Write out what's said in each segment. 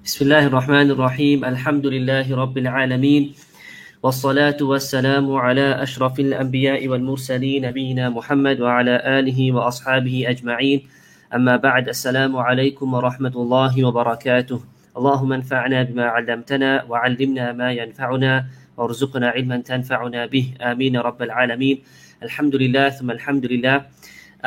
بسم الله الرحمن الرحيم. الحمد لله رب العالمين. والصلاة والسلام على أشرف الأنبياء والمرسلين نبينا محمد وعلى آله وأصحابه أجمعين. أما بعد السلام عليكم ورحمة الله وبركاته. اللهم انفعنا بما علمتنا وعلمنا ما ينفعنا وارزقنا علما تنفعنا به. آمين رب العالمين. الحمد لله ثم الحمد لله.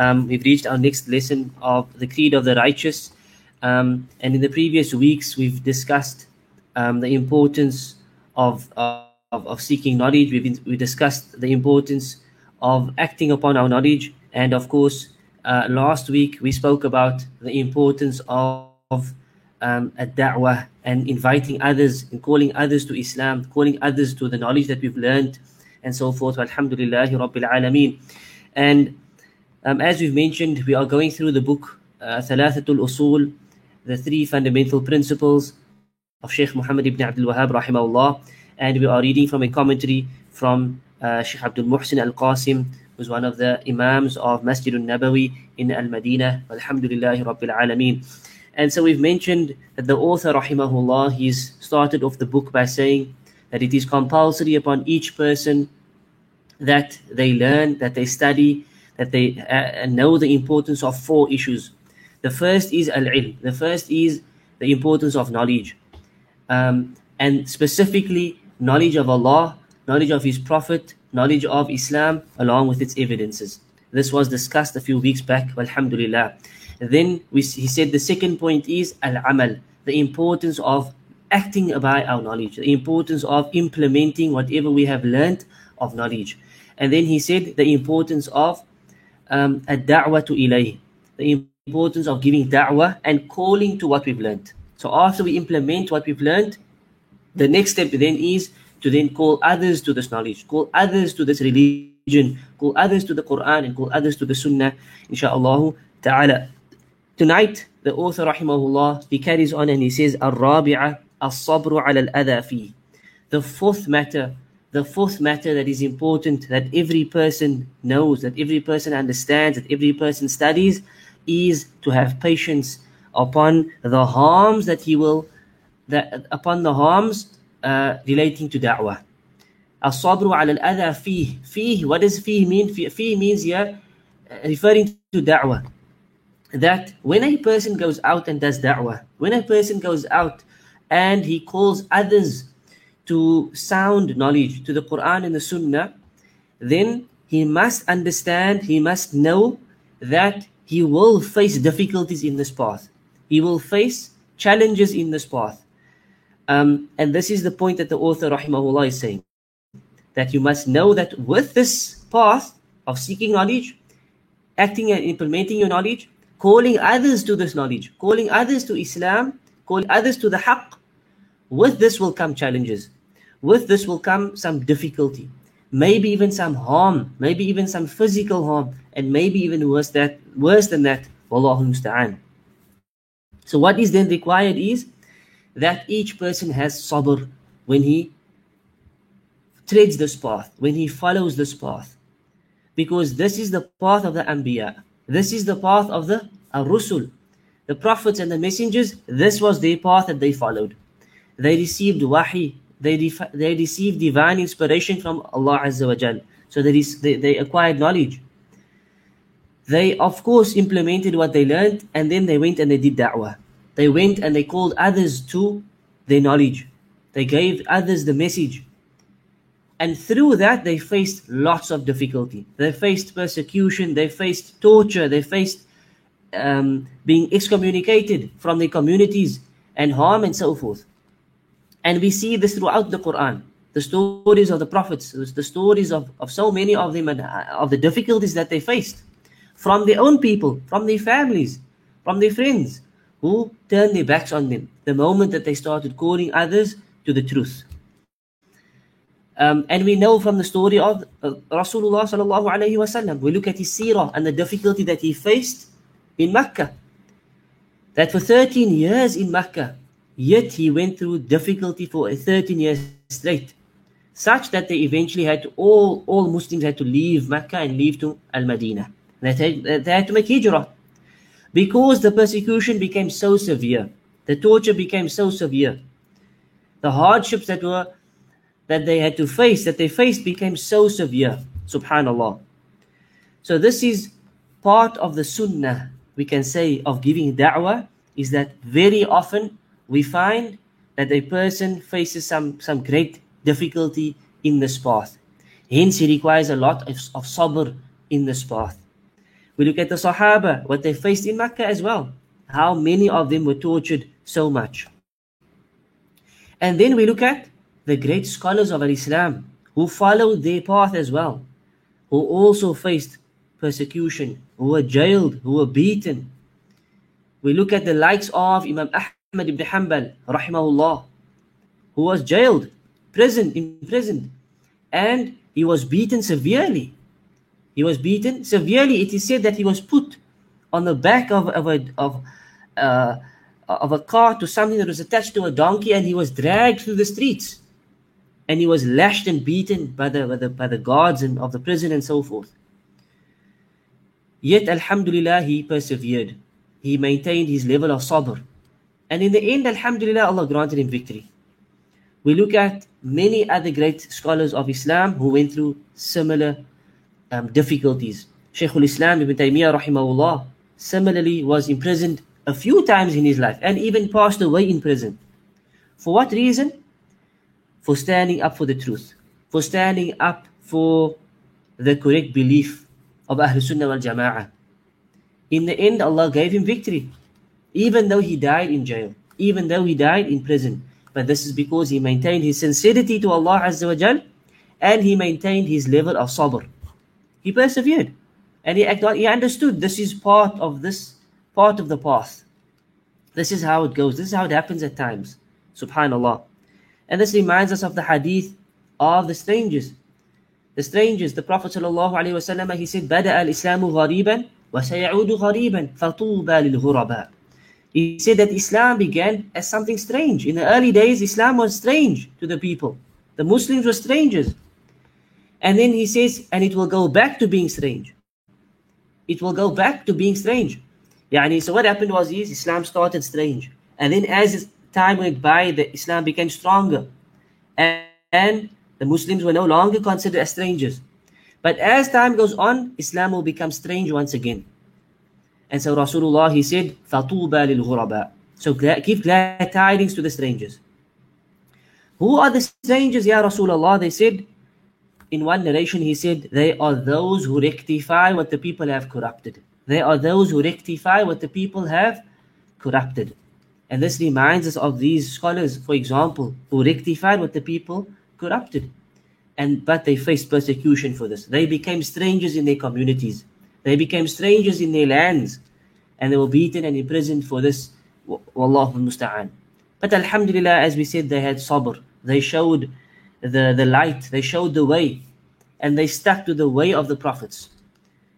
Um, we've reached our next lesson of the Creed of the Righteous. Um, and in the previous weeks, we've discussed um, the importance of, of, of seeking knowledge. We've we discussed the importance of acting upon our knowledge. And of course, uh, last week we spoke about the importance of, um, a da'wah and inviting others and calling others to Islam, calling others to the knowledge that we've learned, and so forth. Alhamdulillah, Rabbil Alameen. And um, as we've mentioned, we are going through the book uh, Usul, the three fundamental principles of Sheikh Muhammad ibn Abdul Wahhab rahimahullah, and we are reading from a commentary from uh, Sheikh Abdul Muhsin Al Qasim, who's one of the Imams of Masjid al Nabawi in Al Madinah. Alhamdulillah Rabbil Alameen. And so we've mentioned that the author rahimahullah, he's started off the book by saying that it is compulsory upon each person that they learn, that they study, that they uh, know the importance of four issues. The first is al-ilm. The first is the importance of knowledge. Um, and specifically knowledge of Allah, knowledge of His Prophet, knowledge of Islam, along with its evidences. This was discussed a few weeks back, alhamdulillah. Then we, he said the second point is al-amal, the importance of acting by our knowledge, the importance of implementing whatever we have learned of knowledge. And then he said the importance of um, ad-da'wah to ilayh, the importance of giving da'wah and calling to what we've learned. So after we implement what we've learned, the next step then is to then call others to this knowledge, call others to this religion, call others to the Quran and call others to the Sunnah, inshaAllah ta'ala. Tonight, the author rahimahullah, he carries on and he says, Al-Rabi'a al-sabru ala al-adha. The fourth matter the fourth matter that is important that every person knows, that every person understands, that every person studies is to have patience upon the harms that he will, that upon the harms uh, relating to da'wah. As-sabru ala al-adha fih. Fih, what does fih mean? Fih means here, uh, referring to da'wah. That when a person goes out and does da'wah, when a person goes out and he calls others to sound knowledge to the Quran and the Sunnah, then he must understand, he must know that he will face difficulties in this path. He will face challenges in this path. Um, and this is the point that the author, rahimahullah, is saying. That you must know that with this path of seeking knowledge, acting and implementing your knowledge, calling others to this knowledge, calling others to Islam, calling others to the haqq, with this will come challenges. With this will come some difficulty, maybe even some harm, maybe even some physical harm, and maybe even worse that worse than that. Wallahu musta'an. So what is then required is that each person has sabr when he treads this path, when he follows this path. Because this is the path of the Anbiya. This is the path of the Ar-Rusul. The prophets and the messengers, this was their path that they followed. They received wahi, they, def- they received divine inspiration from Allah Azza wa Jal. So they, they, they acquired knowledge. They, of course, implemented what they learned and then they went and they did da'wah. They went and they called others to their knowledge. They gave others the message. And through that, they faced lots of difficulty. They faced persecution, they faced torture, they faced um, being excommunicated from their communities and harm and so forth. And we see this throughout the Quran. The stories of the prophets, the stories of, of so many of them, and uh, of the difficulties that they faced from their own people, from their families, from their friends, who turned their backs on them the moment that they started calling others to the truth. Um, and we know from the story of Rasulullah. We look at his seerah and the difficulty that he faced in Mecca. That for 13 years in Mecca, Yet he went through difficulty for 13 years straight, such that they eventually had to, all, all Muslims had to leave Mecca and leave to Al Madinah. They had, they had to make hijrah because the persecution became so severe. The torture became so severe. The hardships that were that they had to face, that they faced, became so severe. Subhanallah. So this is part of the sunnah, we can say, of giving da'wah, is that very often we find that a person faces some, some great difficulty in this path. Hence, he requires a lot of, of sabr in this path. We look at the Sahaba, what they faced in Makkah as well. How many of them were tortured so much. And then we look at the great scholars of Islam who followed their path as well, who also faced persecution, who were jailed, who were beaten. We look at the likes of Imam Ahmad ibn Hanbal, rahimahullah, who was jailed, imprisoned, imprisoned, and he was beaten severely. He was beaten severely. It is said that he was put on the back of, of a of uh, of a car to something that was attached to a donkey, and he was dragged through the streets, and he was lashed and beaten by the by the, by the guards and of the prison and so forth. Yet, Alhamdulillah, he persevered. He maintained his level of sabr, and in the end, Alhamdulillah, Allah granted him victory. We look at many other great scholars of Islam who went through similar um, difficulties. Shaykh al-Islam Ibn Taymiyyah rahimahullah similarly was imprisoned a few times in his life and even passed away in prison. For what reason? For standing up for the truth, for standing up for the correct belief of Ahl Sunnah wal Jama'ah. In the end, Allah gave him victory, even though he died in jail, even though he died in prison. But this is because he maintained his sincerity to Allah Azza wa Jal and he maintained his level of sabr. He persevered and he, he understood this is part of this part of the path. This is how it goes. This is how it happens at times. Subhanallah. And this reminds us of the hadith of the strangers. The strangers, the Prophet ﷺ, he said, بدأ الإسلام غريبا وسيعود غريبا فطوبى للغرباء. he said that Islam began as something strange. In the early days, Islam was strange to the people. The Muslims were strangers. And then he says, and it will go back to being strange. It will go back to being strange. Yani, so what happened was is Islam started strange. And then as time went by, the Islam became stronger. And, and the Muslims were no longer considered as strangers. But as time goes on, Islam will become strange once again. And so Rasulullah, he said, فَطُوبَى لِلْغُرَبَاء So give glad tidings to the strangers. Who are the strangers, Ya Rasulullah? They said, in one narration, he said, they are those who rectify what the people have corrupted. They are those who rectify what the people have corrupted. And this reminds us of these scholars, for example, who rectified what the people corrupted. And but they faced persecution for this. They became strangers in their communities. They became strangers in their lands and they were beaten and imprisoned for this. Wallahu musta'an. But Alhamdulillah, as we said, they had sabr. They showed the, the light, they showed the way, and they stuck to the way of the prophets.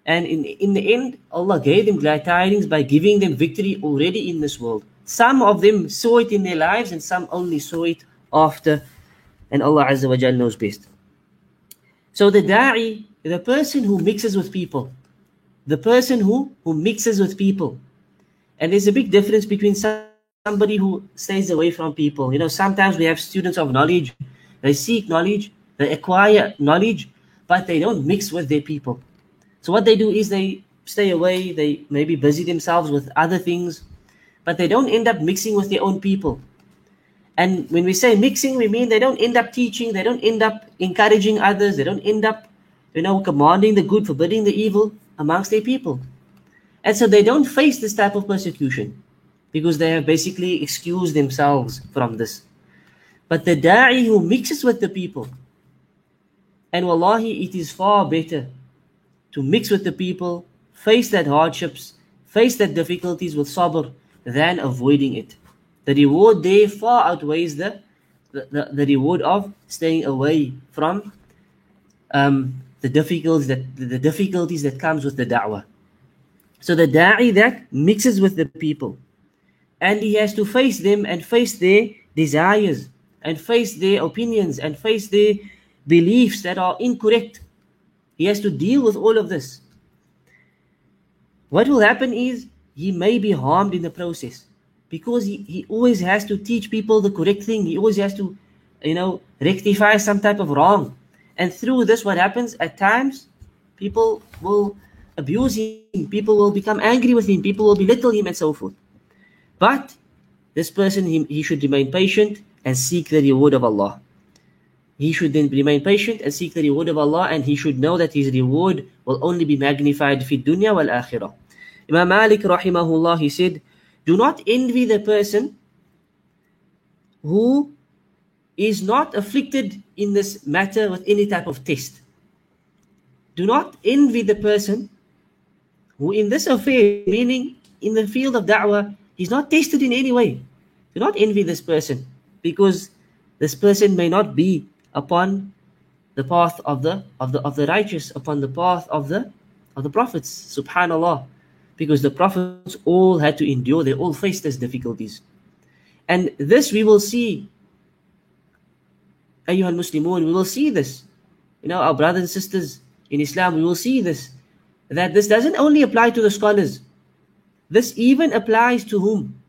And in, in the end, Allah gave them glad tidings by giving them victory already in this world. Some of them saw it in their lives, and some only saw it after, and Allah Azza wa Jal knows best. So the da'i, the person who mixes with people, the person who, who mixes with people. And there's a big difference between somebody who stays away from people. You know, sometimes we have students of knowledge, they seek knowledge, they acquire knowledge, but they don't mix with their people. So what they do is they stay away, they maybe busy themselves with other things, but they don't end up mixing with their own people. And when we say mixing, we mean they don't end up teaching, they don't end up encouraging others, they don't end up, you know, commanding the good, forbidding the evil amongst their people. And so they don't face this type of persecution because they have basically excused themselves from this. But the da'i who mixes with the people, and wallahi, it is far better to mix with the people, face that hardships, face that difficulties with sabr, than avoiding it. The reward there far outweighs the, the, the, the reward of staying away from um, the difficulties that the difficulties that comes with the da'wah. So the da'i that mixes with the people, and he has to face them and face their desires and face their opinions and face their beliefs that are incorrect. He has to deal with all of this. What will happen is he may be harmed in the process. because he, he always has to teach people the correct thing. He always has to, you know, rectify some type of wrong. And through this, what happens at times, people will abuse him, people will become angry with him, people will belittle him, and so forth. But this person, he, he should remain patient and seek the reward of Allah. He should then remain patient and seek the reward of Allah, and he should know that his reward will only be magnified fi dunya wal akhirah. Imam Malik rahimahullah, he said, do not envy the person who is not afflicted in this matter with any type of test. Do not envy the person who in this affair, meaning in the field of da'wah, he's not tested in any way. Do not envy this person because this person may not be upon the path of the of the of the righteous, upon the path of the of the prophets. Subhanallah because the prophets all had to endure, they all faced these difficulties. And this we will see, Ayyuhal Muslimun, we will see this. You know, our brothers and sisters in Islam, we will see this. That this doesn't only apply to the scholars, this even applies to whom?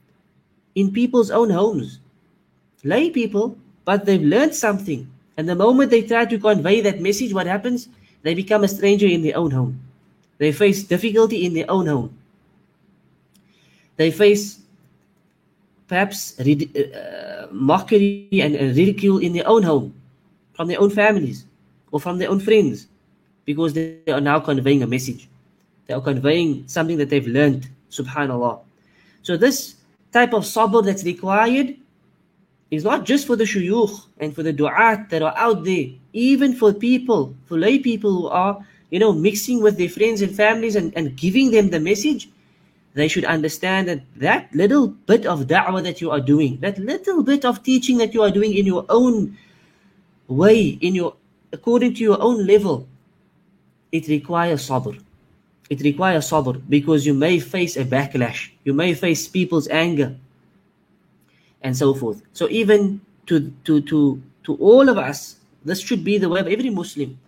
In people's own homes. Lay people, but they've learned something. And the moment they try to convey that message, what happens? They become a stranger in their own home. They face difficulty in their own home. They face perhaps uh, mockery and, ridicule in their own home, from their own families, or from their own friends, because they are now conveying a message. They are conveying something that they've learned, subhanAllah. So this type of sabr that's required is not just for the shuyukh and for the du'at that are out there, even for people, for lay people who are you know, mixing with their friends and families and, and giving them the message, they should understand that that little bit of da'wah that you are doing, that little bit of teaching that you are doing in your own way, in your according to your own level, it requires sabr. It requires sabr because you may face a backlash, you may face people's anger, and so forth. So even to to to to all of us, this should be the way of every Muslim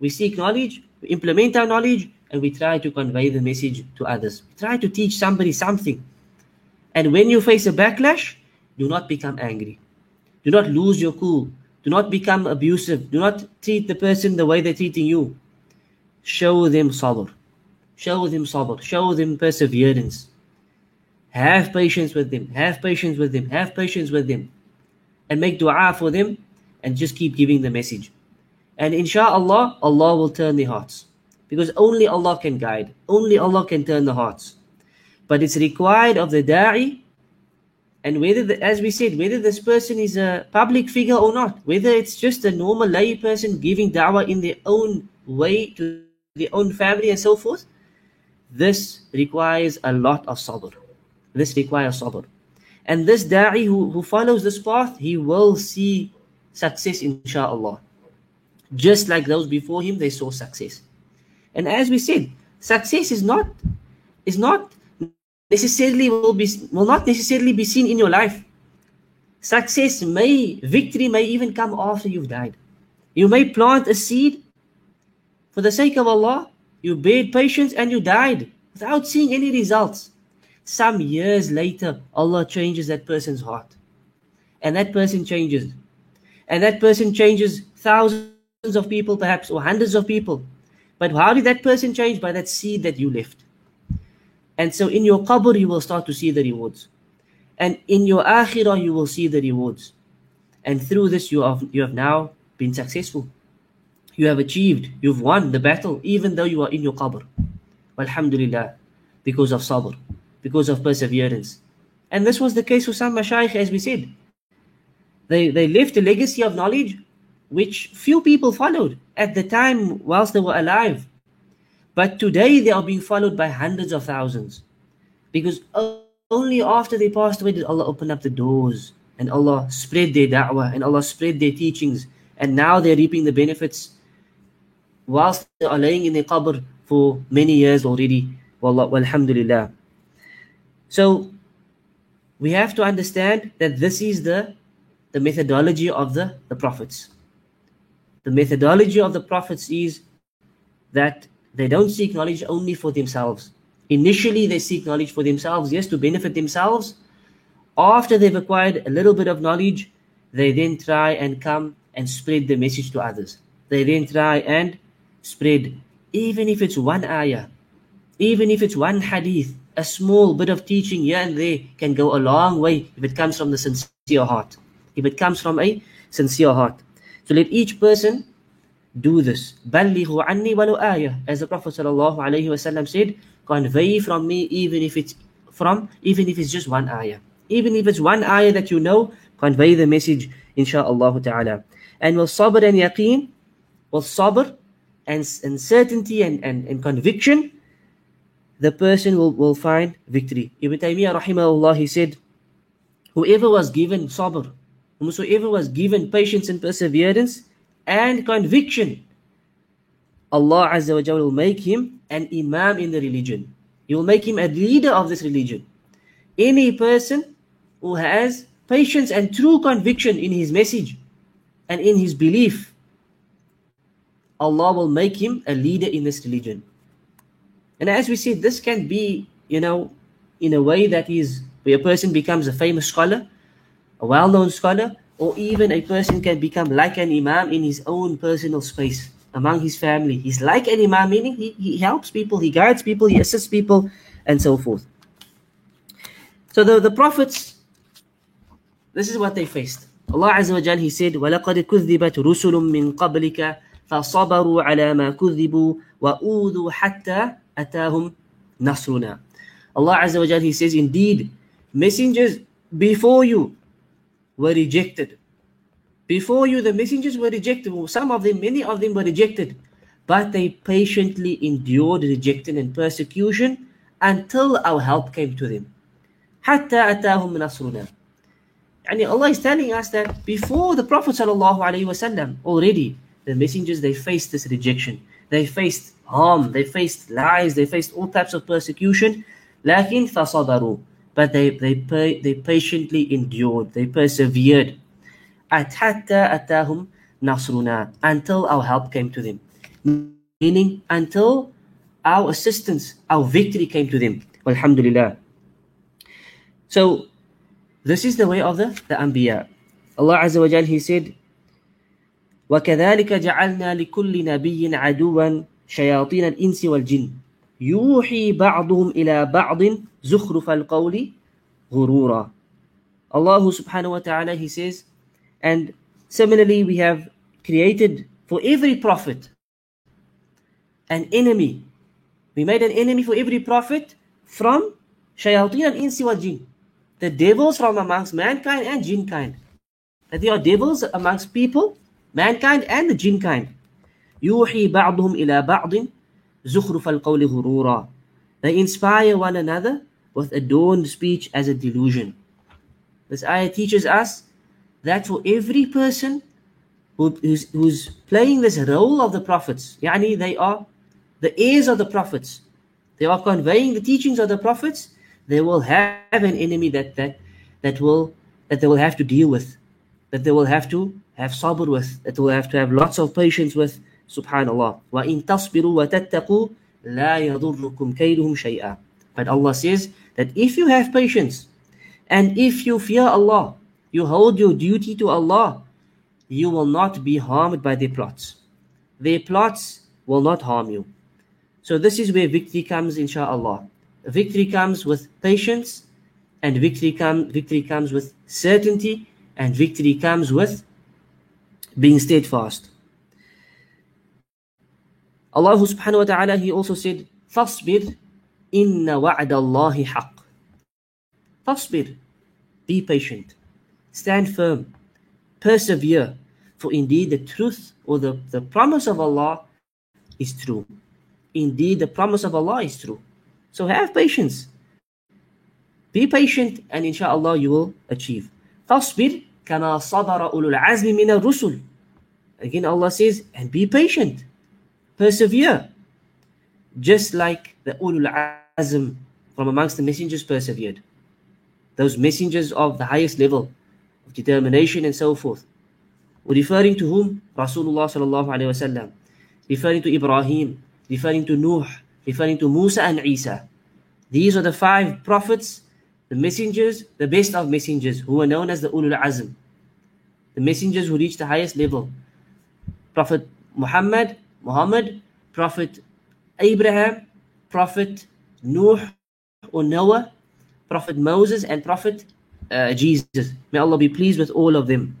we seek knowledge, we implement our knowledge, and we try to convey the message to others. We try to teach somebody something. And when you face a backlash, do not become angry. Do not lose your cool. Do not become abusive. Do not treat the person the way they're treating you. Show them sabr. Show them sabr. Show them perseverance. Have patience with them. Have patience with them. Have patience with them. And make dua for them and just keep giving the message. And insha'Allah, Allah will turn the hearts. Because only Allah can guide. Only Allah can turn the hearts. But it's required of the da'i, and whether, the, as we said, whether this person is a public figure or not, whether it's just a normal lay person giving da'wah in their own way to their own family and so forth, this requires a lot of sabr. This requires sabr. And this da'i who, who follows this path, he will see success insha'Allah. Just like those before him, they saw success. And as we said, success is not is not necessarily will be will not necessarily be seen in your life. Success may victory may even come after you've died. You may plant a seed for the sake of Allah. You bear patience and you died without seeing any results. Some years later, Allah changes that person's heart. And that person changes. And that person changes thousands of people, perhaps, or hundreds of people. But how did that person change? By that seed that you left. And so in your qabr, you will start to see the rewards. And in your akhirah, you will see the rewards. And through this, you have, you have now been successful. You have achieved, you've won the battle, even though you are in your qabr. Alhamdulillah, because of sabr, because of perseverance. And this was the case with some mashayikh, as we said. They, they left a legacy of knowledge which few people followed at the time whilst they were alive. But today they are being followed by hundreds of thousands. Because only after they passed away did Allah open up the doors and Allah spread their da'wah and Allah spread their teachings. And now they're reaping the benefits whilst they are laying in the qabr for many years already. Wallah, walhamdulillah. So we have to understand that this is the, the methodology of the, the prophets the methodology of the prophets is that they don't seek knowledge only for themselves. Initially, they seek knowledge for themselves, yes, to benefit themselves, after they've acquired a little bit of knowledge, they then try and come and spread the message to others. They then try and spread, even if it's one ayah, even if it's one hadith, a small bit of teaching here and there can go a long way if it comes from the sincere heart. If it comes from a sincere heart. So let each person do this. Ballighu anni walu ayah. As the Prophet said, convey from me even if it's from, even if it's just one ayah. Even if it's one ayah that you know, convey the message, inshaAllah ta'ala. And with sabr and yaqeen, with sabr and, and certainty and, and, and conviction, the person will, will find victory. Ibn Taymiyyah rahimahullah, he said, whoever was given sabr whosoever was given patience and perseverance and conviction, Allah Azza wa will make him an imam in the religion. He will make him a leader of this religion. Any person who has patience and true conviction in his message and in his belief, Allah will make him a leader in this religion. And as we see, this can be, you know, in a way that is where a person becomes a famous scholar, a well-known scholar, or even a person can become like an imam in his own personal space among his family. He's like an imam, meaning he, he helps people, he guides people, he assists people, and so forth. So the, the prophets, this is what they faced. Allah Azza wa Jal, He said, وَلَقَدْ كُذِّبَتْ رُسُلٌ مِّن قَبْلِكَ فَصَبَرُوا عَلَى مَا كُذِّبُوا وَأُوذُوا حَتَّى أَتَاهُمْ نَصْرُنَا Allah Azza wa Jal, He says, indeed, messengers before you were rejected. Before you, the messengers were rejected. Some of them, many of them were rejected. But they patiently endured rejection and persecution until our help came to them. حتى أتاهم نصرنا. Yani Allah is telling us that before the Prophet wasallam already, the messengers they faced this rejection. They faced harm, they faced lies, they faced all types of persecution. لكن فصبروا. But they, they, they patiently endured, they persevered. حتى أتاهم نصرنا. Until our help came to them. Meaning until our assistance, our victory came to them. Alhamdulillah. So this is the way of the, the Anbiya. Allah Azza wa Jal, He said, وكذلك جعلنا لكل نبي عدوا شياطين الإنس والجن يوحي بعضهم إلى بعض زخرف القول غرورا Allah subhanahu wa ta'ala he says and similarly we have created for every prophet an enemy we made an enemy for every prophet from shayateen al-insi wal jinn the devils from amongst mankind and jinn kind that they are devils amongst people mankind and the jinn kind يوحي بعضهم إلى بعض زخرف القول غرورا they inspire one another with adorned speech as a delusion this ayah teaches us that for every person who, who's, who's playing this role of the prophets yani they are the heirs of the prophets they are conveying the teachings of the prophets they will have an enemy that that that will that they will have to deal with, that they will have to have sabr with, that they will have to have lots of patience with. Subhanallah. Wa in tasbiru wa tattaqu la yadurrukum kayduhum shay'a. But Allah says that if you have patience and if you fear Allah, you hold your duty to Allah, you will not be harmed by their plots. Their plots will not harm you. So this is where victory comes, inshallah. Victory comes with patience, and victory comes victory comes with certainty, and victory comes with being steadfast. Allah subhanahu wa ta'ala, He also said, فَاصْبِرْ إِنَّ وَعْدَ اللَّهِ حَقٌّ فَاصْبِرْ Be patient. Stand firm. Persevere. For indeed the truth or the, the promise of Allah is true. Indeed the promise of Allah is true. So have patience. Be patient and inshallah you will achieve. فاصبر كما صبر أولو العزم من الرسل. Again Allah says, and be patient. Persevere. Just like the ulul azm from amongst the messengers persevered. Those messengers of the highest level of determination and so forth. Referring to whom? Rasulullah sallallahu alayhi wasallam. Referring to Ibrahim. Referring to Nuh referring to Musa and Isa. These are the five prophets the messengers, the best of messengers, who were known as the Ulul Azm, the messengers who reached the highest level. Prophet Muhammad, Muhammad, Prophet Abraham, Prophet Nuh or Noah, Prophet Moses, and Prophet uh, Jesus. May Allah be pleased with all of them.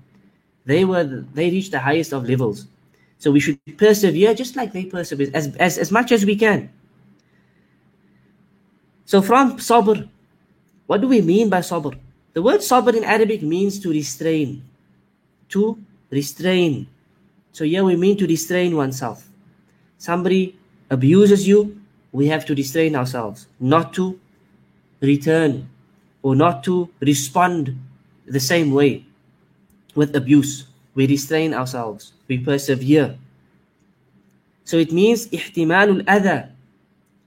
They were they reached the highest of levels. So we should persevere just like they persevered, as, as, as much as we can. So from sabr, what do we mean by sabr? The word sabr in Arabic means to restrain. To restrain. So here we mean to restrain oneself. Somebody abuses you, we have to restrain ourselves, not to return or not to respond the same way with abuse. We restrain ourselves, we persevere. So it means ihtimalul adha.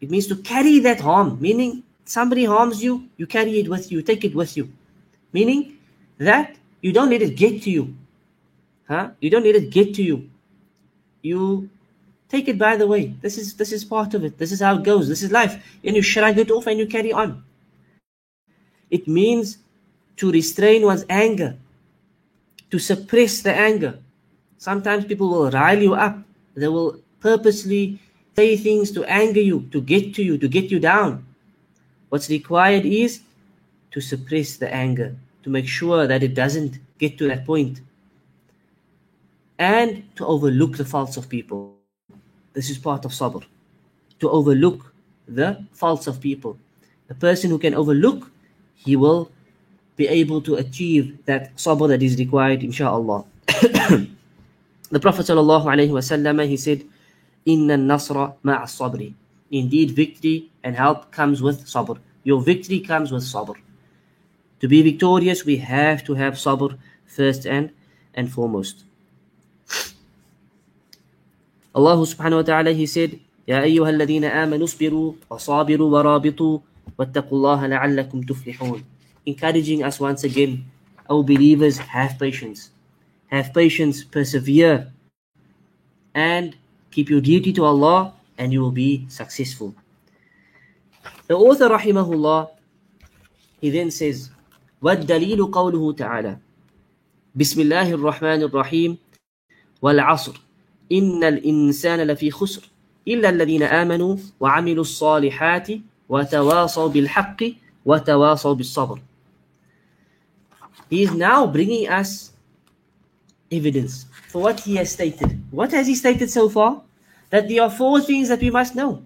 It means to carry that harm, meaning somebody harms you, you carry it with you, take it with you. Meaning that you don't let it get to you. Huh? You don't let it get to you. You take it by the way. This is this is part of it. This is how it goes. This is life. And you shrug it off and you carry on. It means to restrain one's anger, to suppress the anger. Sometimes people will rile you up. They will purposely say things to anger you, to get to you, to get you down. What's required is to suppress the anger, to make sure that it doesn't get to that point, and to overlook the faults of people. This is part of sabr. To overlook the faults of people. A person who can overlook he will be able to achieve that sabr that is required, inshaAllah. the Prophet ﷺ, he said, Inna nasra ma'a sabri. Indeed, victory and help comes with sabr. Your victory comes with sabr. To be victorious, we have to have sabr first and, and foremost. Allah subhanahu wa ta'ala, He said, يا أيها الذين آمنوا اصبروا وصابروا ورابطوا واتقوا الله لعلكم تفلحون encouraging us once again O believers have patience have patience persevere and keep your duty to Allah and you will be successful the author rahimahullah he then says والدليل قوله تعالى بسم الله الرحمن الرحيم والعصر إن الإنسان لفي خسر إلا الذين آمنوا وعملوا الصالحات وتواصوا بالحق وتواصوا بالصبر He is now bringing us evidence for what he has stated. What has he stated so far? That there are four things that we must know.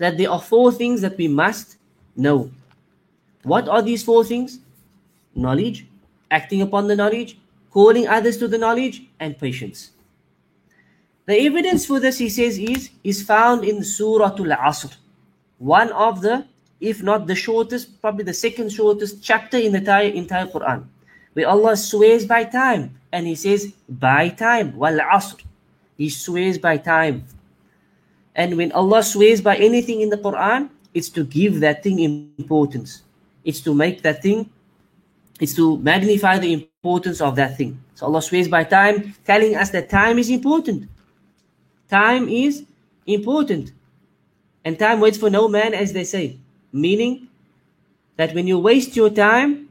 That there are four things that we must know. What are these four things? Knowledge, acting upon the knowledge, calling others to the knowledge, and patience. The evidence for this, he says, is, is found in Surah Al-Asr. One of the if not the shortest, probably the second shortest chapter in the entire, entire Quran, where Allah swears by time and He says, by time, wal asr. He swears by time. And when Allah swears by anything in the Quran, it's to give that thing importance. It's to make that thing, it's to magnify the importance of that thing. So Allah swears by time, telling us that time is important. Time is important. And time waits for no man, as they say. Meaning that when you waste your time,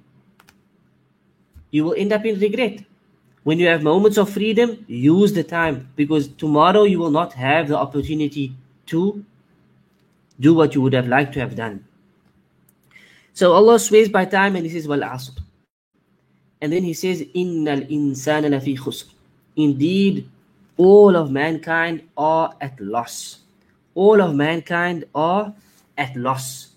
you will end up in regret. When you have moments of freedom, use the time because tomorrow you will not have the opportunity to do what you would have liked to have done. So Allah swears by time and He says, Wal asr. And then He says, Innal insana lafi khusr. Indeed, all of mankind are at loss. All of mankind are at loss.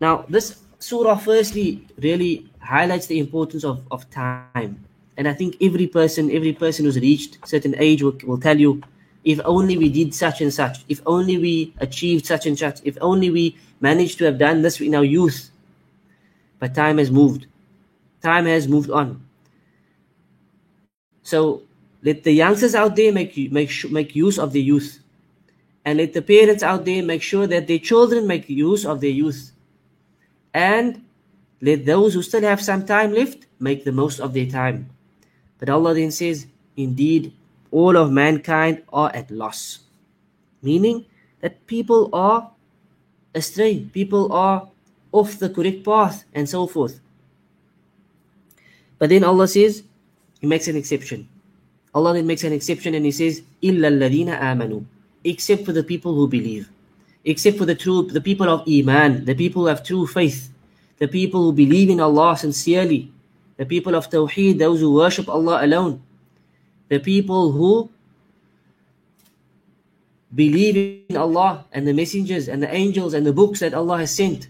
Now, this surah firstly really highlights the importance of, of time. And I think every person, every person who's reached certain age will, will tell you, if only we did such and such, if only we achieved such and such, if only we managed to have done this in our youth. But time has moved. Time has moved on. So let the youngsters out there make make make use of the youth, and let the parents out there make sure that their children make use of their youth and let those who still have some time left make the most of their time. But Allah then says, Indeed, all of mankind are at loss. Meaning that people are astray, people are off the correct path and so forth. But then Allah says, He makes an exception. Allah then makes an exception and He says, إِلَّا الَّذِينَ آمَنُوا Except for the people who believe. Except for the true, the people of Iman, the people of true faith, the people who believe in Allah sincerely, the people of Tawheed, those who worship Allah alone, the people who believe in Allah and the messengers and the angels and the books that Allah has sent.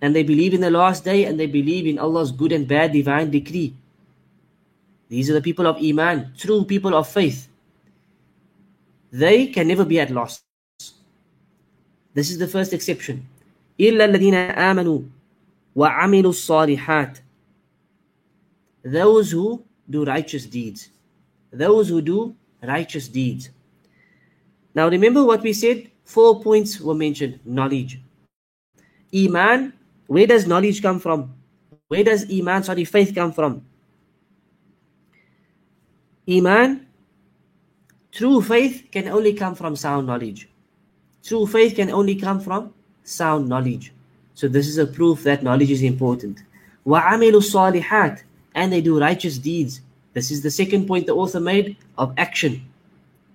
And they believe in the last day and they believe in Allah's good and bad divine decree. These are the people of Iman, true people of faith. They can never be at loss. This is the first exception. إِلَّا الَّذِينَ آمَنُوا وَعَمِلُوا الصَّالِحَاتِ Those who do righteous deeds. Those who do righteous deeds. Now remember what we said? Four points were mentioned. Knowledge. Iman, where does knowledge come from? Where does Iman, sorry, faith come from? Iman, true faith can only come from sound knowledge. True faith can only come from sound knowledge. So this is a proof that knowledge is important. وَعَمِلُوا الصَّالِحَاتِ And they do righteous deeds. This is the second point the author made of action.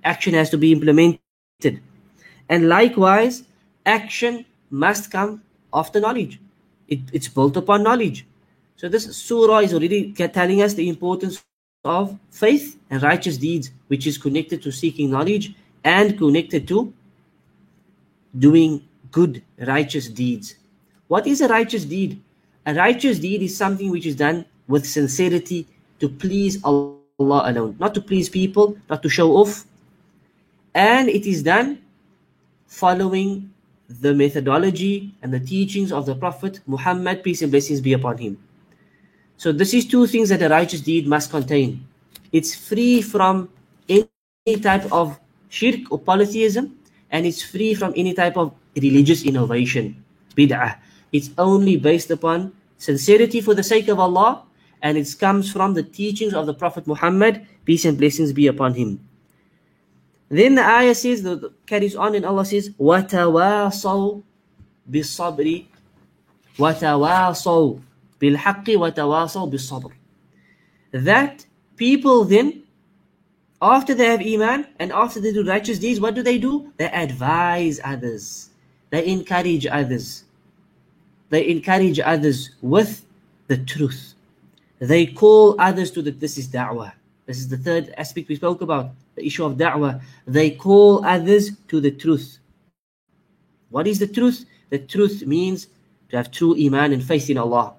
Action has to be implemented. And likewise, action must come after knowledge. It, it's built upon knowledge. So this surah is already telling us the importance of faith and righteous deeds, which is connected to seeking knowledge and connected to doing good, righteous deeds. What is a righteous deed? A righteous deed is something which is done with sincerity to please Allah alone, not to please people, not to show off, and it is done following the methodology and the teachings of the Prophet Muhammad, peace and blessings be upon him. So, this is two things that a righteous deed must contain. It's free from any type of shirk or polytheism, and it's free from any type of religious innovation, bid'ah. It's only based upon sincerity for the sake of Allah, and it comes from the teachings of the Prophet Muhammad, peace and blessings be upon him. Then the ayah says, the, carries on and Allah says, وَتَوَاصَوْا بِالصَّبْرِ وَتَوَاصَوْا بِالْحَقِّ وَتَوَاصَوْا بِالصَّبْرِ That people then, after they have iman and after they do righteous deeds, what do they do? They advise others. They encourage others. They encourage others with the truth. They call others to the, this is da'wah. This is the third aspect we spoke about the issue of da'wah. They call others to the truth. What is the truth? The truth means to have true iman and faith in Allah.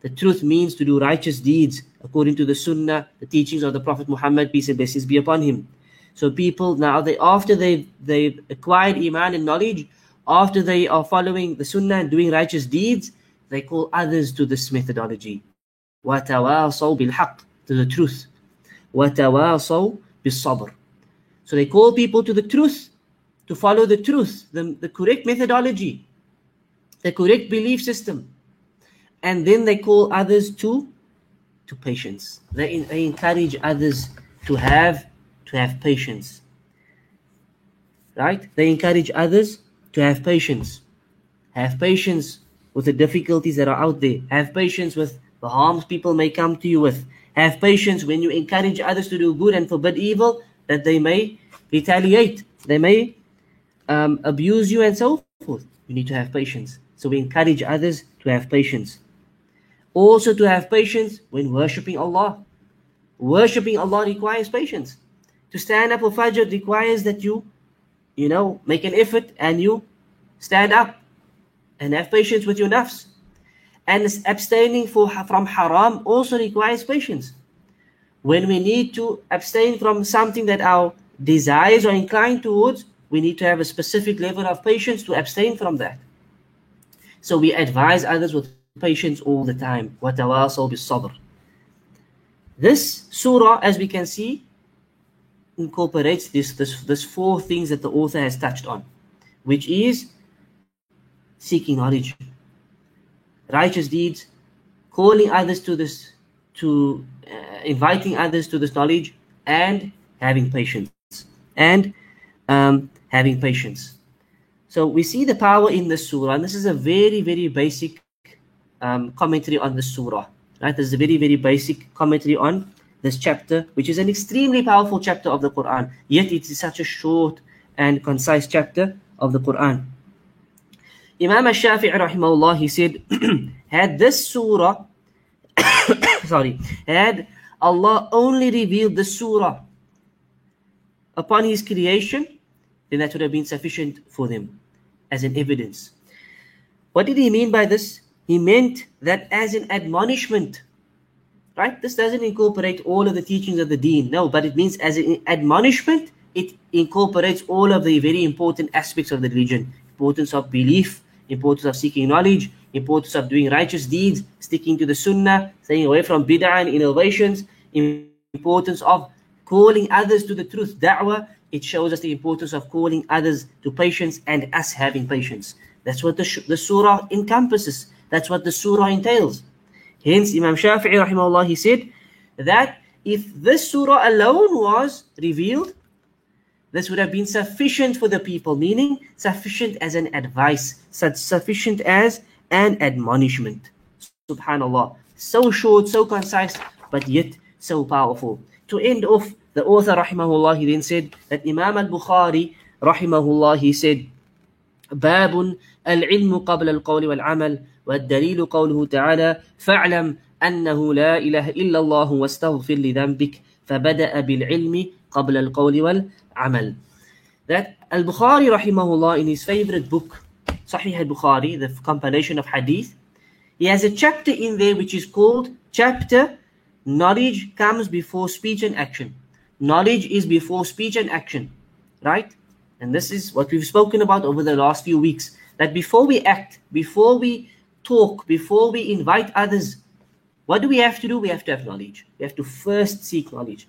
The truth means to do righteous deeds according to the sunnah, the teachings of the Prophet Muhammad, peace and blessings be upon him. So people now they after they they've acquired iman and knowledge, after they are following the sunnah and doing righteous deeds, they call others to this methodology. وَتَوَاصَوْا بِالْحَقِّ To the truth. وَتَوَاصَوْا بِالصَّبْرِ so they call people to the truth, to follow the truth, the, the correct methodology, the correct belief system. And then they call others to to patience. They, they encourage others to have to have patience. Right? They encourage others to have patience. Have patience with the difficulties that are out there. Have patience with the harms people may come to you with. Have patience when you encourage others to do good and forbid evil that they may retaliate, they may um, abuse you, and so forth. You need to have patience. So we encourage others to have patience. Also, to have patience when worshipping Allah. Worshipping Allah requires patience. To stand up for Fajr requires that you, you know, make an effort and you stand up and have patience with your nafs. And abstaining for, from haram also requires patience when we need to abstain from something that our desires are inclined towards, we need to have a specific level of patience to abstain from that. So we advise others with patience all the time. وَتَوَاصَوْا بِالصَّبْرِ This surah, as we can see, incorporates this, this, this four things that the author has touched on, which is seeking knowledge, righteous deeds, calling others to this, to uh, inviting others to this knowledge and having patience and um, having patience so we see the power in this surah and this is a very very basic um, commentary on the surah. Right, this is a very, very basic commentary on this chapter, which is an extremely powerful chapter of the Quran. Yet it is such a short and concise chapter of the Quran. Imam al-Shafi'i rahimahullah, he said, had this surah, sorry, had Allah only revealed the surah upon his creation, then that would have been sufficient for them as an evidence. What did he mean by this? He meant that as an admonishment right? This doesn't incorporate all of the teachings of the deen, no, but it means as an admonishment, it incorporates all of the very important aspects of the religion importance of belief, importance of seeking knowledge, importance of doing righteous deeds, sticking to the sunnah, staying away from bid'ah and innovations, importance of calling others to the truth, da'wah. It shows us the importance of calling others to patience and us having patience. That's what the, the surah encompasses. That's what the surah entails. Hence, Imam Shafi'i rahimahullah, he said that if this surah alone was revealed, this would have been sufficient for the people, meaning sufficient as an advice, sufficient as an admonishment. Subhanallah. So short, so concise, but yet so powerful. To end off, the author rahimahullah, he then said that Imam al-Bukhari rahimahullah, he said, باب العلم قبل القول والعمل والدليل قوله تعالى فاعلم أنه لا إله إلا الله واستغفر لذنبك فبدأ بالعلم قبل القول والعمل that Al-Bukhari rahimahullah in his favorite book Sahih al-Bukhari the compilation of hadith he has a chapter in there which is called chapter knowledge comes before speech and action knowledge is before speech and action right and this is what we've spoken about over the last few weeks that before we act before we talk, before we invite others, what do we have to do? We have to have knowledge. We have to first seek knowledge.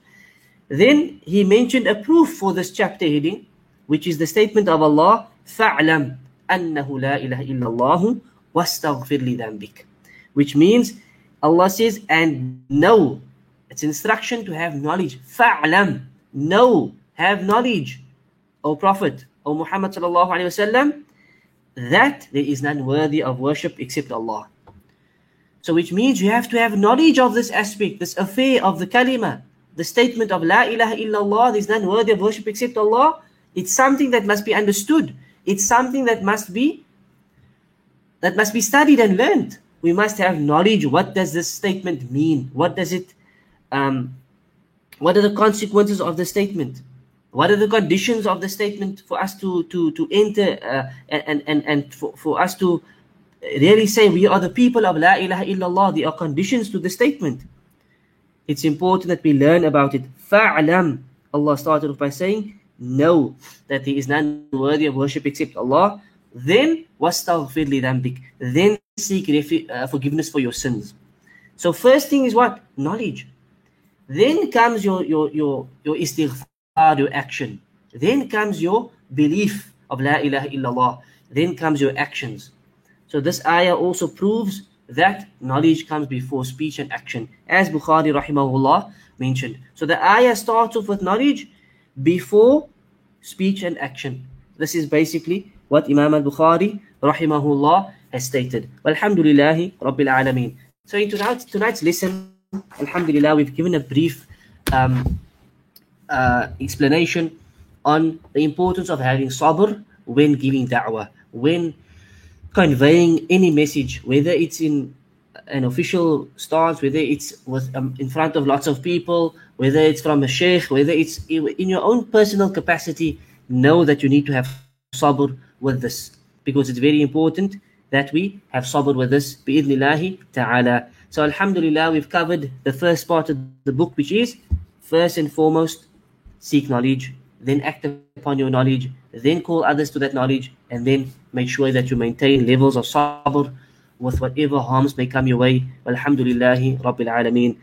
Then he mentioned a proof for this chapter heading, which is the statement of Allah, فَعْلَمْ أَنَّهُ لَا إِلَهَ إِلَّا اللَّهُ وَاسْتَغْفِرْ لِذَنْبِكَ Which means, Allah says, and know. It's instruction to have knowledge. فَعْلَمْ Know, have knowledge. O Prophet, O Muhammad sallallahu alayhi wa sallam, that there is none worthy of worship except Allah. So which means you have to have knowledge of this aspect, this affair of the kalima, the statement of La ilaha illallah, there is none worthy of worship except Allah. It's something that must be understood. It's something that must be that must be studied and learned. We must have knowledge. What does this statement mean? What does it um, what are the consequences of the statement? What are the conditions of the statement for us to to to enter uh, and and and for, for us to really say we are the people of La ilaha illallah? There are conditions to the statement. It's important that we learn about it. Fa'lam. Allah started off by saying, Know that there is none worthy of worship except Allah. Then wastaghfir. Then seek uh, forgiveness for your sins. So first thing is what? Knowledge. Then comes your your your your istighfar your action. Then comes your belief of La ilaha illallah. Then comes your actions. So this ayah also proves that knowledge comes before speech and action, as Bukhari rahimahullah mentioned. So the ayah starts off with knowledge before speech and action. This is basically what Imam al-Bukhari rahimahullah has stated. Alhamdulillahi Rabbil Alameen. So in tonight's, tonight's lesson, Alhamdulillah, we've given a brief um, uh, explanation on the importance of having sabr when giving da'wah, when conveying any message, whether it's in an official stance, whether it's with um, in front of lots of people, whether it's from a sheikh, whether it's in your own personal capacity, know that you need to have sabr with this because it's very important that we have sabr with this ta'ala. So alhamdulillah, we've covered the first part of the book, which is first and foremost seek knowledge, then act upon your knowledge, then call others to that knowledge, and then make sure that you maintain levels of sabr with whatever harms may come your way. Walhamdulillahi Rabbil Alameen.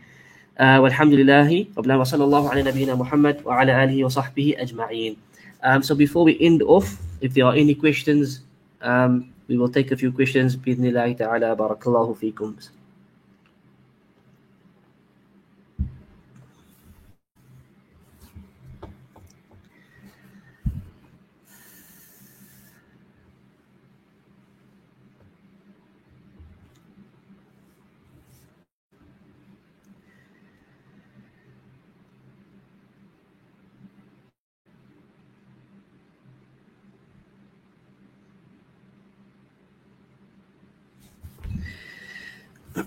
Uh, walhamdulillahi Rabbil wa sallallahu ala nabiyyina Muhammad wa ala alihi wa sahbihi ajma'een. Um, so before we end off, if there are any questions, um, we will take a few questions. Bidnillahi ta'ala. Barakallahu feekum.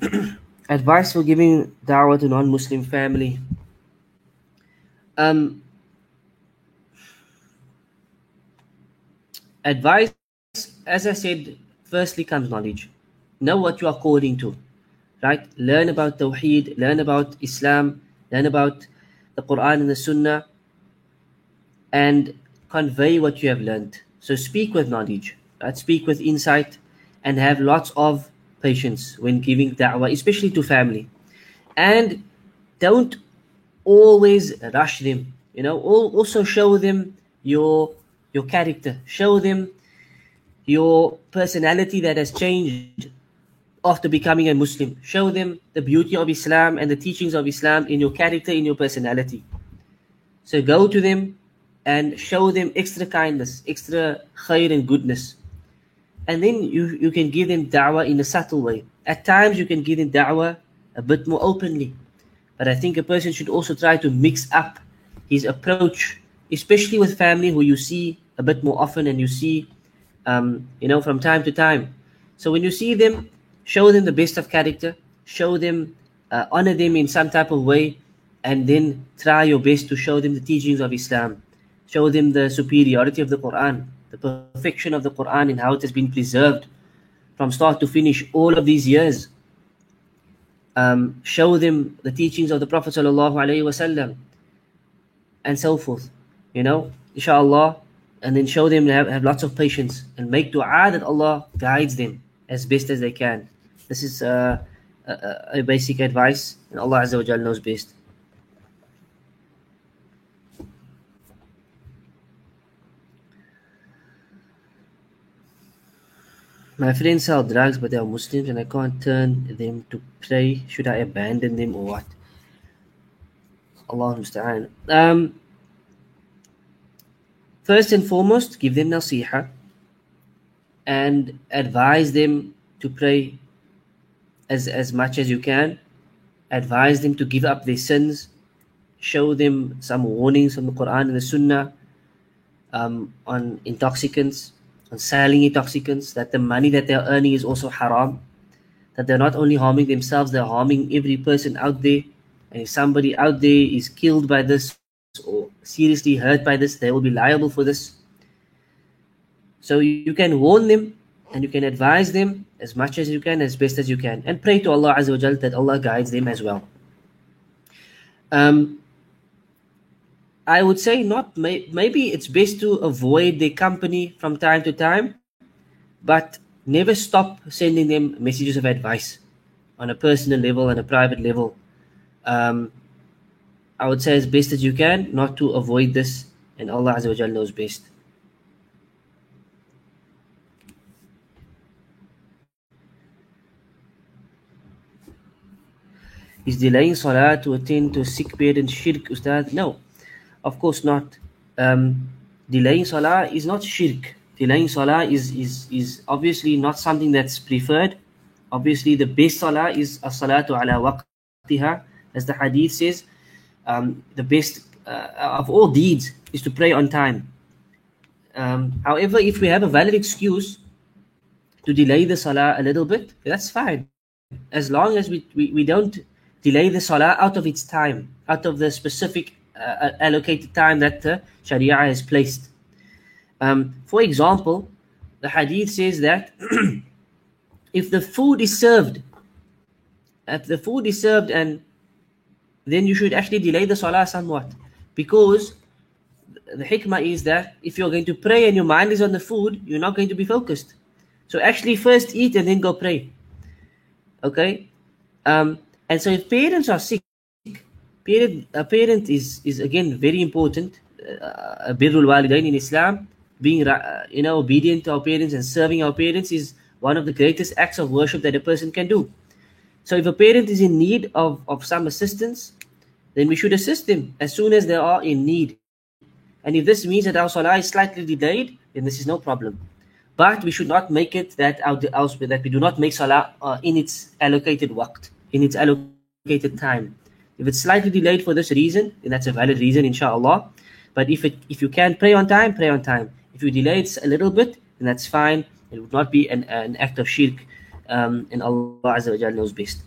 advice for giving da'wah to non-Muslim family. Um, advice, as I said, firstly comes knowledge. Know what you are calling to, right? Learn about Tawheed, learn about Islam, learn about the Quran and the Sunnah, and convey what you have learned. So speak with knowledge, right? speak with insight, and have lots of patience when giving da'wah, especially to family. And don't always rush them. You know, also show them your your character. Show them your personality that has changed after becoming a Muslim. Show them the beauty of Islam and the teachings of Islam in your character, in your personality. So go to them and show them extra kindness, extra khair and goodness. And then you, you can give them da'wah in a subtle way. At times you can give them da'wah a bit more openly. But I think a person should also try to mix up his approach, especially with family who you see a bit more often and you see, um, you know, from time to time. So when you see them, show them the best of character, show them, uh, honor them in some type of way, and then try your best to show them the teachings of Islam show them the superiority of the Quran, the perfection of the Quran and how it has been preserved from start to finish all of these years. Um, show them the teachings of the Prophet wasallam and so forth. You know, inshallah, and then show them have, have lots of patience and make dua that Allah guides them as best as they can. This is uh, a, a, basic advice, and Allah Azza wa knows best. My friends sell drugs, but they are Muslims, and I can't turn them to pray. Should I abandon them or what? Allah. Um, first and foremost, give them nasiha and advise them to pray as, as much as you can. Advise them to give up their sins. Show them some warnings from the Quran and the Sunnah um, on intoxicants on selling intoxicants, that the money that they're earning is also haram, that they're not only harming themselves, they're harming every person out there. And if somebody out there is killed by this or seriously hurt by this, they will be liable for this. So you can warn them and you can advise them as much as you can, as best as you can, and pray to Allah Azza wa that Allah guides them as well. Um, I would say not. May, maybe it's best to avoid the company from time to time, but never stop sending them messages of advice on a personal level and a private level. Um, I would say as best as you can, not to avoid this, and Allah Azza wa knows best. Is delaying salah to attend to a sick parents shirk, Ustad? No. Of course not. Um, delaying salah is not shirk. Delaying salah is, is, is obviously not something that's preferred. Obviously, the best salah is a salatu ala waqtiha, as the hadith says. Um, the best uh, of all deeds is to pray on time. Um, however, if we have a valid excuse to delay the salah a little bit, that's fine. As long as we, we, we don't delay the salah out of its time, out of the specific uh, allocated time that the Sharia has placed. Um, for example, the hadith says that if the food is served, if the food is served and then you should actually delay the salah somewhat because the hikmah is that if you're going to pray and your mind is on the food, you're not going to be focused. So actually first eat and then go pray. Okay? Um, and so if parents are sick, parent, a parent is, is again very important. Uh, walidain in Islam, being uh, you know obedient to our parents and serving our parents is one of the greatest acts of worship that a person can do. So if a parent is in need of, of some assistance, then we should assist them as soon as they are in need. And if this means that our salah is slightly delayed, then this is no problem. But we should not make it that our, that we do not make salah uh, in its allocated waqt, in its allocated time. If it's slightly delayed for this reason, then that's a valid reason, inshallah. But if it if you can pray on time, pray on time. If you delay it a little bit, then that's fine. It would not be an, an act of shirk um, and Allah Azza wa knows best.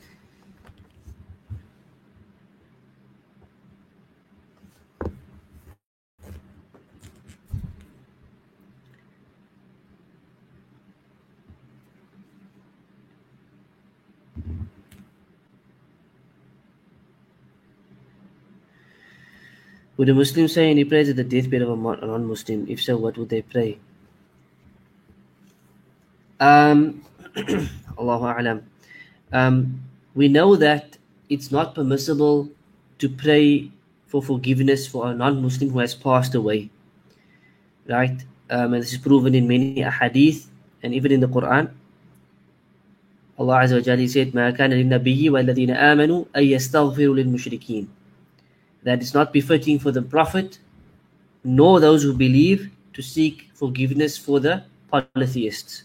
Would a Muslim say any prayers at the deathbed of a non-Muslim? If so, what would they pray? Um, Allahu A'lam. Um, we know that it's not permissible to pray for forgiveness for a non-Muslim who has passed away. Right? Um, and this is proven in many hadith and even in the Quran. Allah Azza wa Jalla said, ما كان للنبي والذين آمنوا أن يستغفروا للمشركين that it's not befitting for the Prophet nor those who believe to seek forgiveness for the polytheists.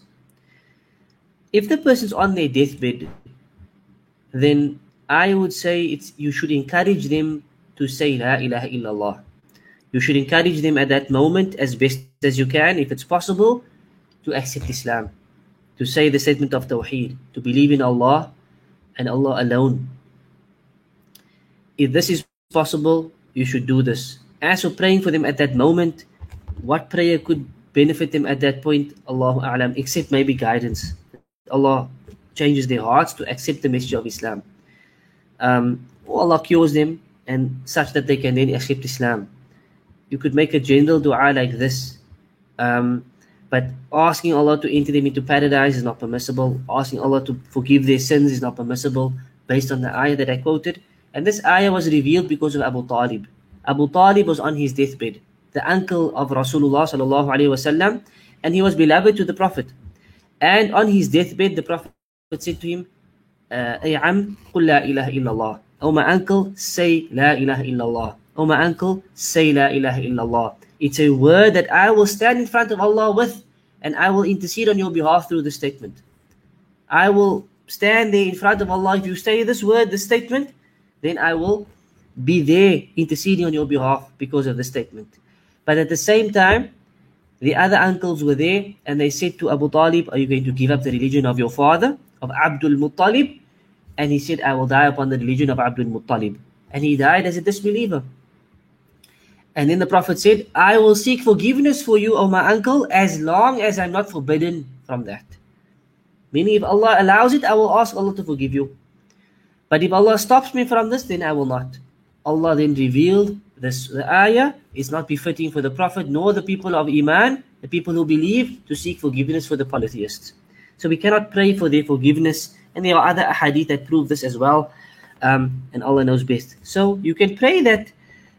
If the person's on their deathbed, then I would say it's you should encourage them to say La ilaha illallah. You should encourage them at that moment as best as you can, if it's possible, to accept Islam, to say the statement of Tawheed, to believe in Allah and Allah alone. If this is possible, you should do this. As for praying for them at that moment, what prayer could benefit them at that point? Allahu A'lam, except maybe guidance. Allah changes their hearts to accept the message of Islam. Um, or Allah cures them and such that they can then accept Islam. You could make a general dua like this. Um, but asking Allah to enter them into paradise is not permissible. Asking Allah to forgive their sins is not permissible based on the ayah that I quoted. And this ayah was revealed because of Abu Talib. Abu Talib was on his deathbed, the uncle of Rasulullah and he was beloved to the Prophet. And on his deathbed, the Prophet said to him, uh, "Ay am, qul la ilaha illallah." Oh my uncle, say la ilaha illallah. Oh my uncle, say la ilaha illallah. It's a word that I will stand in front of Allah with, and I will intercede on your behalf through this statement. I will stand there in front of Allah. If you say this word, this statement, then I will be there interceding on your behalf because of the statement. But at the same time, the other uncles were there and they said to Abu Talib, Are you going to give up the religion of your father, of Abdul Muttalib? And he said, I will die upon the religion of Abdul Muttalib. And he died as a disbeliever. And then the Prophet said, I will seek forgiveness for you, O my uncle, as long as I'm not forbidden from that. Meaning, if Allah allows it, I will ask Allah to forgive you. But if Allah stops me from this, then I will not. Allah then revealed this the ayah is not befitting for the Prophet nor the people of Iman, the people who believe, to seek forgiveness for the polytheists. So we cannot pray for their forgiveness, and there are other hadith that prove this as well. Um, and Allah knows best. So you can pray that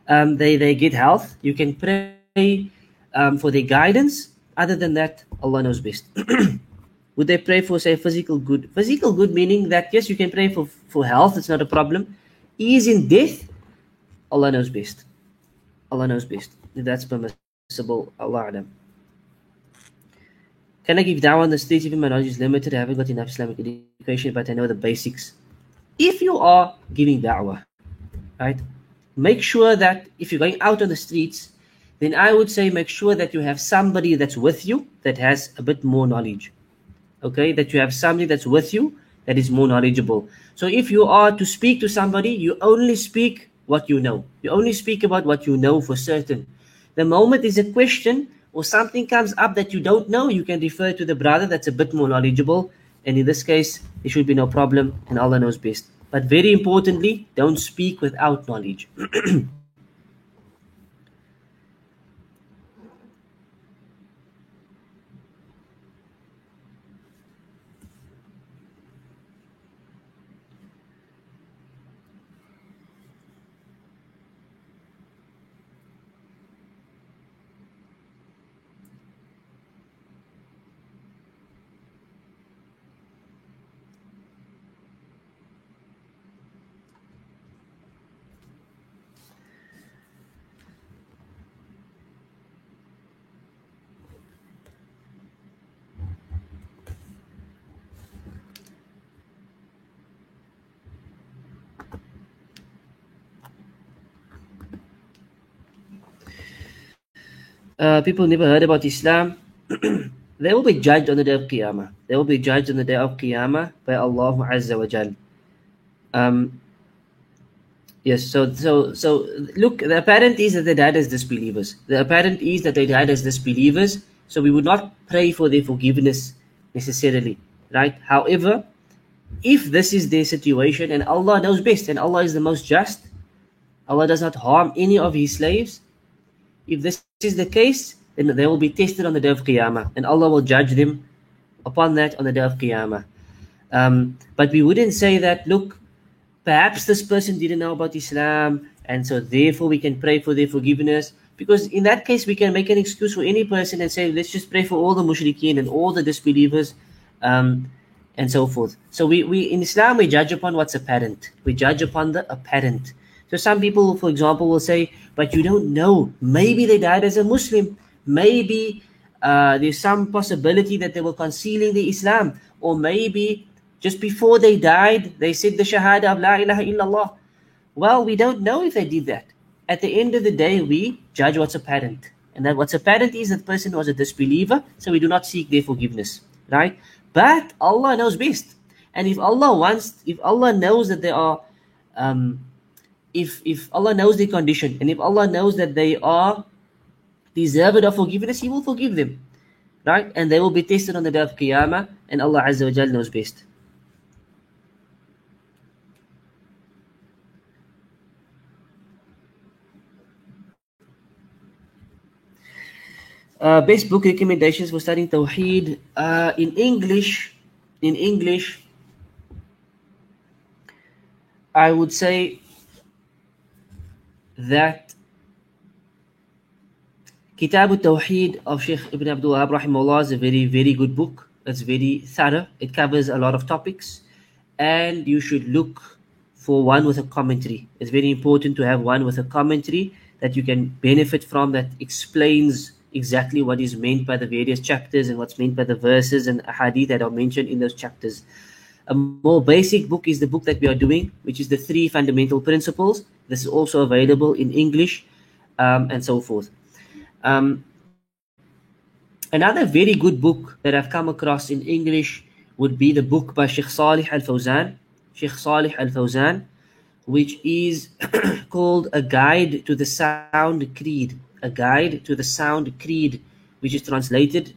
um, they, they get health. You can pray um, for their guidance. Other than that, Allah knows best. Would they pray for, say, physical good? Physical good meaning that, yes, you can pray for, for health, it's not a problem. Ease in death, Allah knows best. Allah knows best. If that's permissible, Allah Alam. Can I give da'wah on the stage even my knowledge is limited? I haven't got enough Islamic education, but I know the basics. If you are giving da'wah, right, make sure that if you're going out on the streets, then I would say make sure that you have somebody that's with you that has a bit more knowledge okay that you have somebody that's with you that is more knowledgeable. So if you are to speak to somebody you only speak what you know. You only speak about what you know for certain. The moment is a question or something comes up that you don't know you can refer to the brother that's a bit more knowledgeable and in this case there should be no problem and allah knows best. But very importantly don't speak without knowledge Uh, people never heard about Islam. they will be judged on the day of Qiyamah. They will be judged on the day of Qiyamah by Allah Azza wa Jal. Um, yes, so so so look, the apparent is that they died as disbelievers. The apparent is that they died as disbelievers. So we would not pray for their forgiveness necessarily, right? However, if this is their situation and Allah knows best and Allah is the most just, Allah does not harm any of His slaves. If this is the case, then they will be tested on the day of Qiyamah and Allah will judge them upon that on the day of Qiyamah. Um, but we wouldn't say that, look, perhaps this person didn't know about Islam and so therefore we can pray for their forgiveness. Because in that case, we can make an excuse for any person and say, let's just pray for all the mushrikeen and all the disbelievers um, and so forth. So we, we in Islam, we judge upon what's apparent. We judge upon the apparent. So some people, for example, will say, but you don't know. Maybe they died as a Muslim. Maybe uh, there's some possibility that they were concealing the Islam. Or maybe just before they died, they said the Shahada of La ilaha illallah. Well, we don't know if they did that. At the end of the day, we judge what's apparent. And that what's apparent is that person was a disbeliever, so we do not seek their forgiveness. Right? But Allah knows best. And if Allah wants, if Allah knows that they are um, if if Allah knows their condition and if Allah knows that they are deserved of forgiveness, He will forgive them. Right? And they will be tested on the day of Qiyamah, and Allah Azza wa Jal knows best. Uh, best book recommendations for studying Tawheed uh, in English. In English, I would say that Kitab al-Tawheed of Sheikh Ibn Abdul Wahab rahimahullah is a very, very good book. It's very thorough. It covers a lot of topics. And you should look for one with a commentary. It's very important to have one with a commentary that you can benefit from that explains exactly what is meant by the various chapters and what's meant by the verses and hadith that are mentioned in those chapters. A more basic book is the book that we are doing, which is the three fundamental principles. This is also available in English um, and so forth. Um, another very good book that I've come across in English would be the book by Sheikh Salih Al Fawzan, Sheikh Salih Al Fawzan, which is called A Guide to the Sound Creed. A Guide to the Sound Creed, which is translated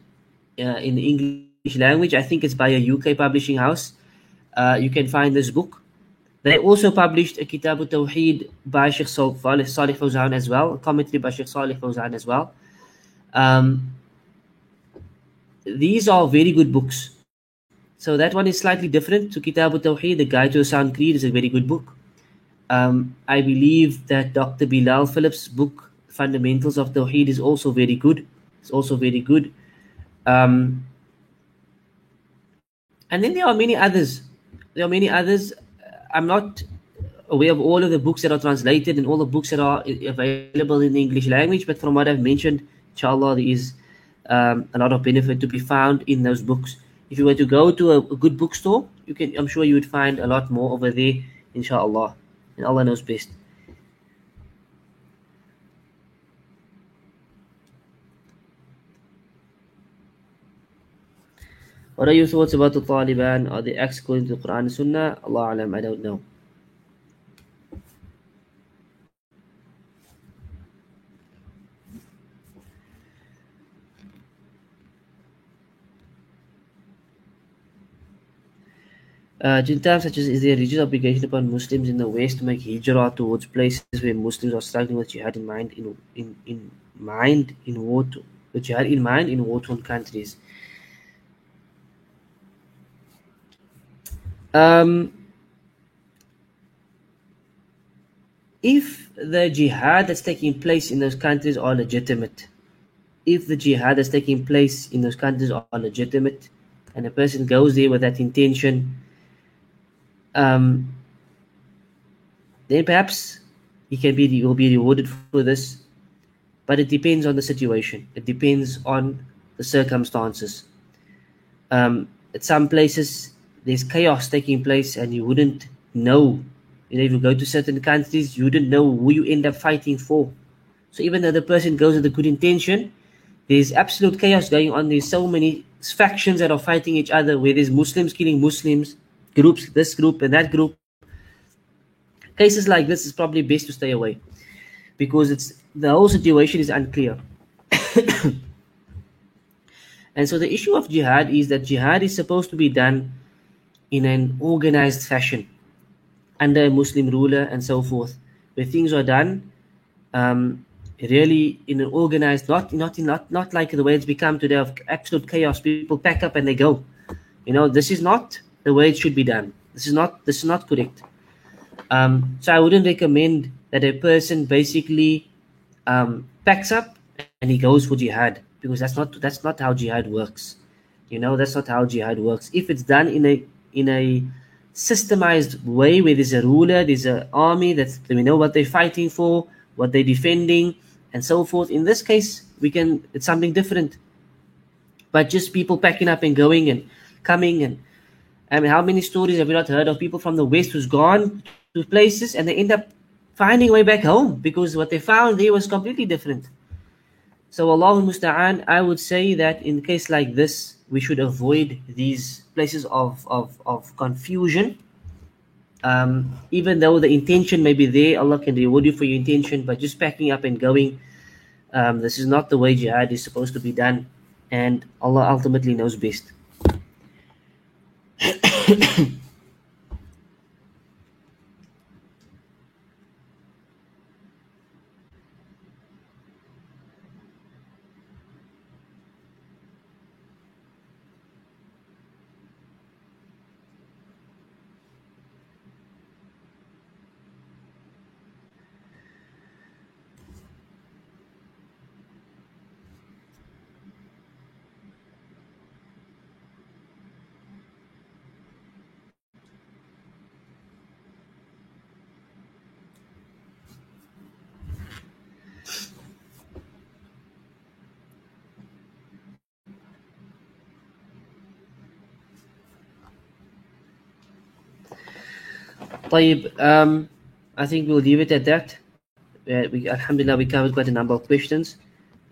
uh, in the English language. I think it's by a UK publishing house uh, you can find this book. They also published a Kitab al-Tawheed by Sheikh Salih, Fawzan as well, commentary by Sheikh Salih Fawzan as well. Um, these are very good books. So that one is slightly different to Kitab al-Tawheed. The Guide to the Sound Creed is a very good book. Um, I believe that Dr. Bilal Phillips' book, Fundamentals of Tawheed, is also very good. It's also very good. Um, and then there are many others there are many others. I'm not aware of all of the books that are translated and all the books that are available in the English language, but from what I've mentioned, inshallah, there is um, a lot of benefit to be found in those books. If you were to go to a, a good bookstore, you can I'm sure you would find a lot more over there, inshallah. And Allah knows best. What are your thoughts about the Taliban? Are they acts according to the Quran and Sunnah? Allah Alam, I don't know. Uh, such as is there a religious obligation upon Muslims in the West to make hijrah towards places where Muslims are struggling with jihad in mind in in, in mind in war to, jihad in mind in war-torn countries? Um, if the jihad that's taking place in those countries are legitimate, if the jihad that's taking place in those countries are legitimate, and a person goes there with that intention, um, then perhaps he can be will be rewarded for this. But it depends on the situation. It depends on the circumstances. Um, at some places, there's chaos taking place and you wouldn't know. You know, if you go to certain countries, you wouldn't know who you end up fighting for. So even though the person goes with a good intention, there's absolute chaos going on. There's so many factions that are fighting each other, where there's Muslims killing Muslims, groups, this group and that group. Cases like this is probably best to stay away because it's the whole situation is unclear. and so the issue of jihad is that jihad is supposed to be done in an organized fashion under a Muslim ruler and so forth, where things are done um, really in an organized, not not not not like the way it's become today of absolute chaos. People pack up and they go. You know, this is not the way it should be done. This is not this is not correct. Um, so I wouldn't recommend that a person basically um, packs up and he goes for jihad because that's not that's not how jihad works. You know, that's not how jihad works. If it's done in a in a systemized way where there's a ruler, there's an army that we know what they're fighting for, what they're defending, and so forth. In this case, we can it's something different. But just people packing up and going and coming and I mean, how many stories have we not heard of people from the West who's gone to places and they end up finding a way back home because what they found there was completely different. So Allah Musta'an, I would say that in case like this, we should avoid these places of, of, of confusion. Um, even though the intention may be there, Allah can reward you for your intention, but just packing up and going, um, this is not the way jihad is supposed to be done, and Allah ultimately knows best. طيب um, I think we'll leave it at that uh, we, Alhamdulillah we covered quite a number of questions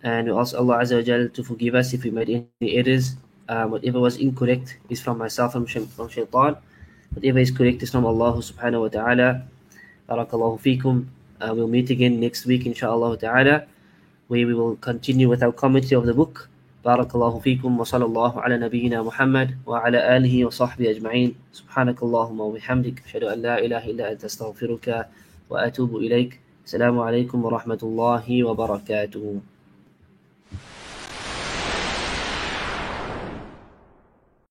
and we ask Allah Azza wa Jal to forgive us if we made any errors um, whatever was incorrect is from myself and from shaitan whatever is correct is from Allah subhanahu wa ta'ala barakallahu fikum uh, we'll meet again next week inshallah ta'ala where we will continue with our commentary of the book بارك الله فيكم وصلى الله على نبينا محمد وعلى آله وصحبه أجمعين. سبحانك اللهم وبحمدك أشهد أن لا إله إلا أنت أستغفرك وأتوب إليك. السلام عليكم ورحمة الله وبركاته.